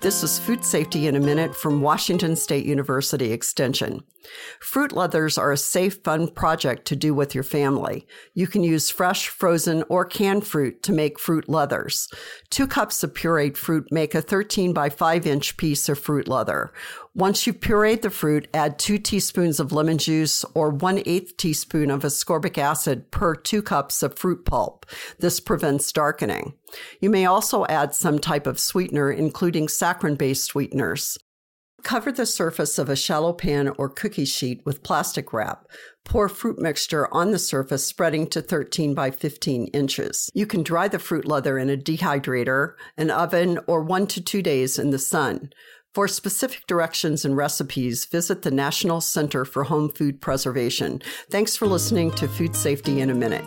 This is Food Safety in a Minute from Washington State University Extension. Fruit leathers are a safe, fun project to do with your family. You can use fresh, frozen, or canned fruit to make fruit leathers. Two cups of pureed fruit make a 13 by 5 inch piece of fruit leather. Once you've pureed the fruit, add two teaspoons of lemon juice or one eighth teaspoon of ascorbic acid per two cups of fruit pulp. This prevents darkening. You may also add some type of sweetener, including saccharin based sweeteners. Cover the surface of a shallow pan or cookie sheet with plastic wrap. Pour fruit mixture on the surface, spreading to 13 by 15 inches. You can dry the fruit leather in a dehydrator, an oven, or one to two days in the sun. For specific directions and recipes, visit the National Center for Home Food Preservation. Thanks for listening to Food Safety in a Minute.